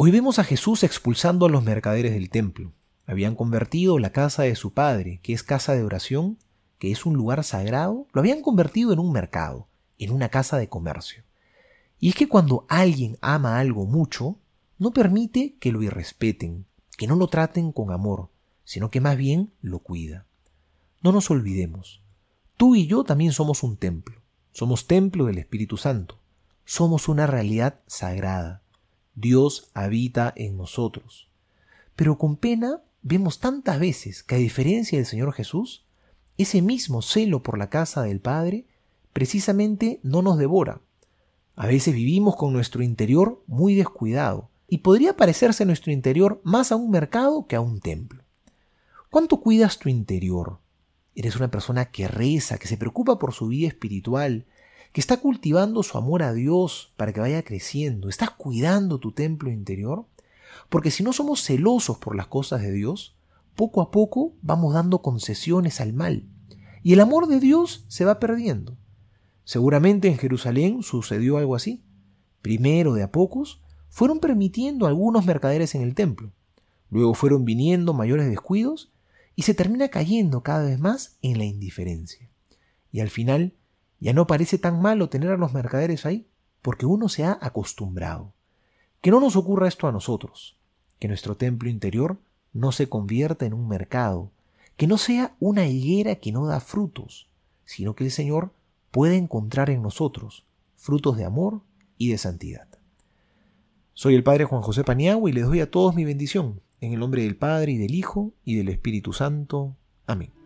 Hoy vemos a Jesús expulsando a los mercaderes del templo. Habían convertido la casa de su padre, que es casa de oración, que es un lugar sagrado, lo habían convertido en un mercado, en una casa de comercio. Y es que cuando alguien ama algo mucho, no permite que lo irrespeten, que no lo traten con amor, sino que más bien lo cuida. No nos olvidemos, tú y yo también somos un templo, somos templo del Espíritu Santo, somos una realidad sagrada. Dios habita en nosotros. Pero con pena vemos tantas veces que a diferencia del Señor Jesús, ese mismo celo por la casa del Padre precisamente no nos devora. A veces vivimos con nuestro interior muy descuidado y podría parecerse nuestro interior más a un mercado que a un templo. ¿Cuánto cuidas tu interior? ¿Eres una persona que reza, que se preocupa por su vida espiritual, que está cultivando su amor a Dios para que vaya creciendo? ¿Estás cuidando tu templo interior? Porque si no somos celosos por las cosas de Dios, poco a poco vamos dando concesiones al mal y el amor de Dios se va perdiendo. Seguramente en Jerusalén sucedió algo así. Primero, de a pocos, fueron permitiendo algunos mercaderes en el templo. Luego fueron viniendo mayores descuidos y se termina cayendo cada vez más en la indiferencia. Y al final ya no parece tan malo tener a los mercaderes ahí, porque uno se ha acostumbrado. Que no nos ocurra esto a nosotros, que nuestro templo interior no se convierta en un mercado, que no sea una higuera que no da frutos, sino que el Señor pueda encontrar en nosotros frutos de amor y de santidad. Soy el Padre Juan José Paniagua y les doy a todos mi bendición, en el nombre del Padre y del Hijo y del Espíritu Santo. Amén.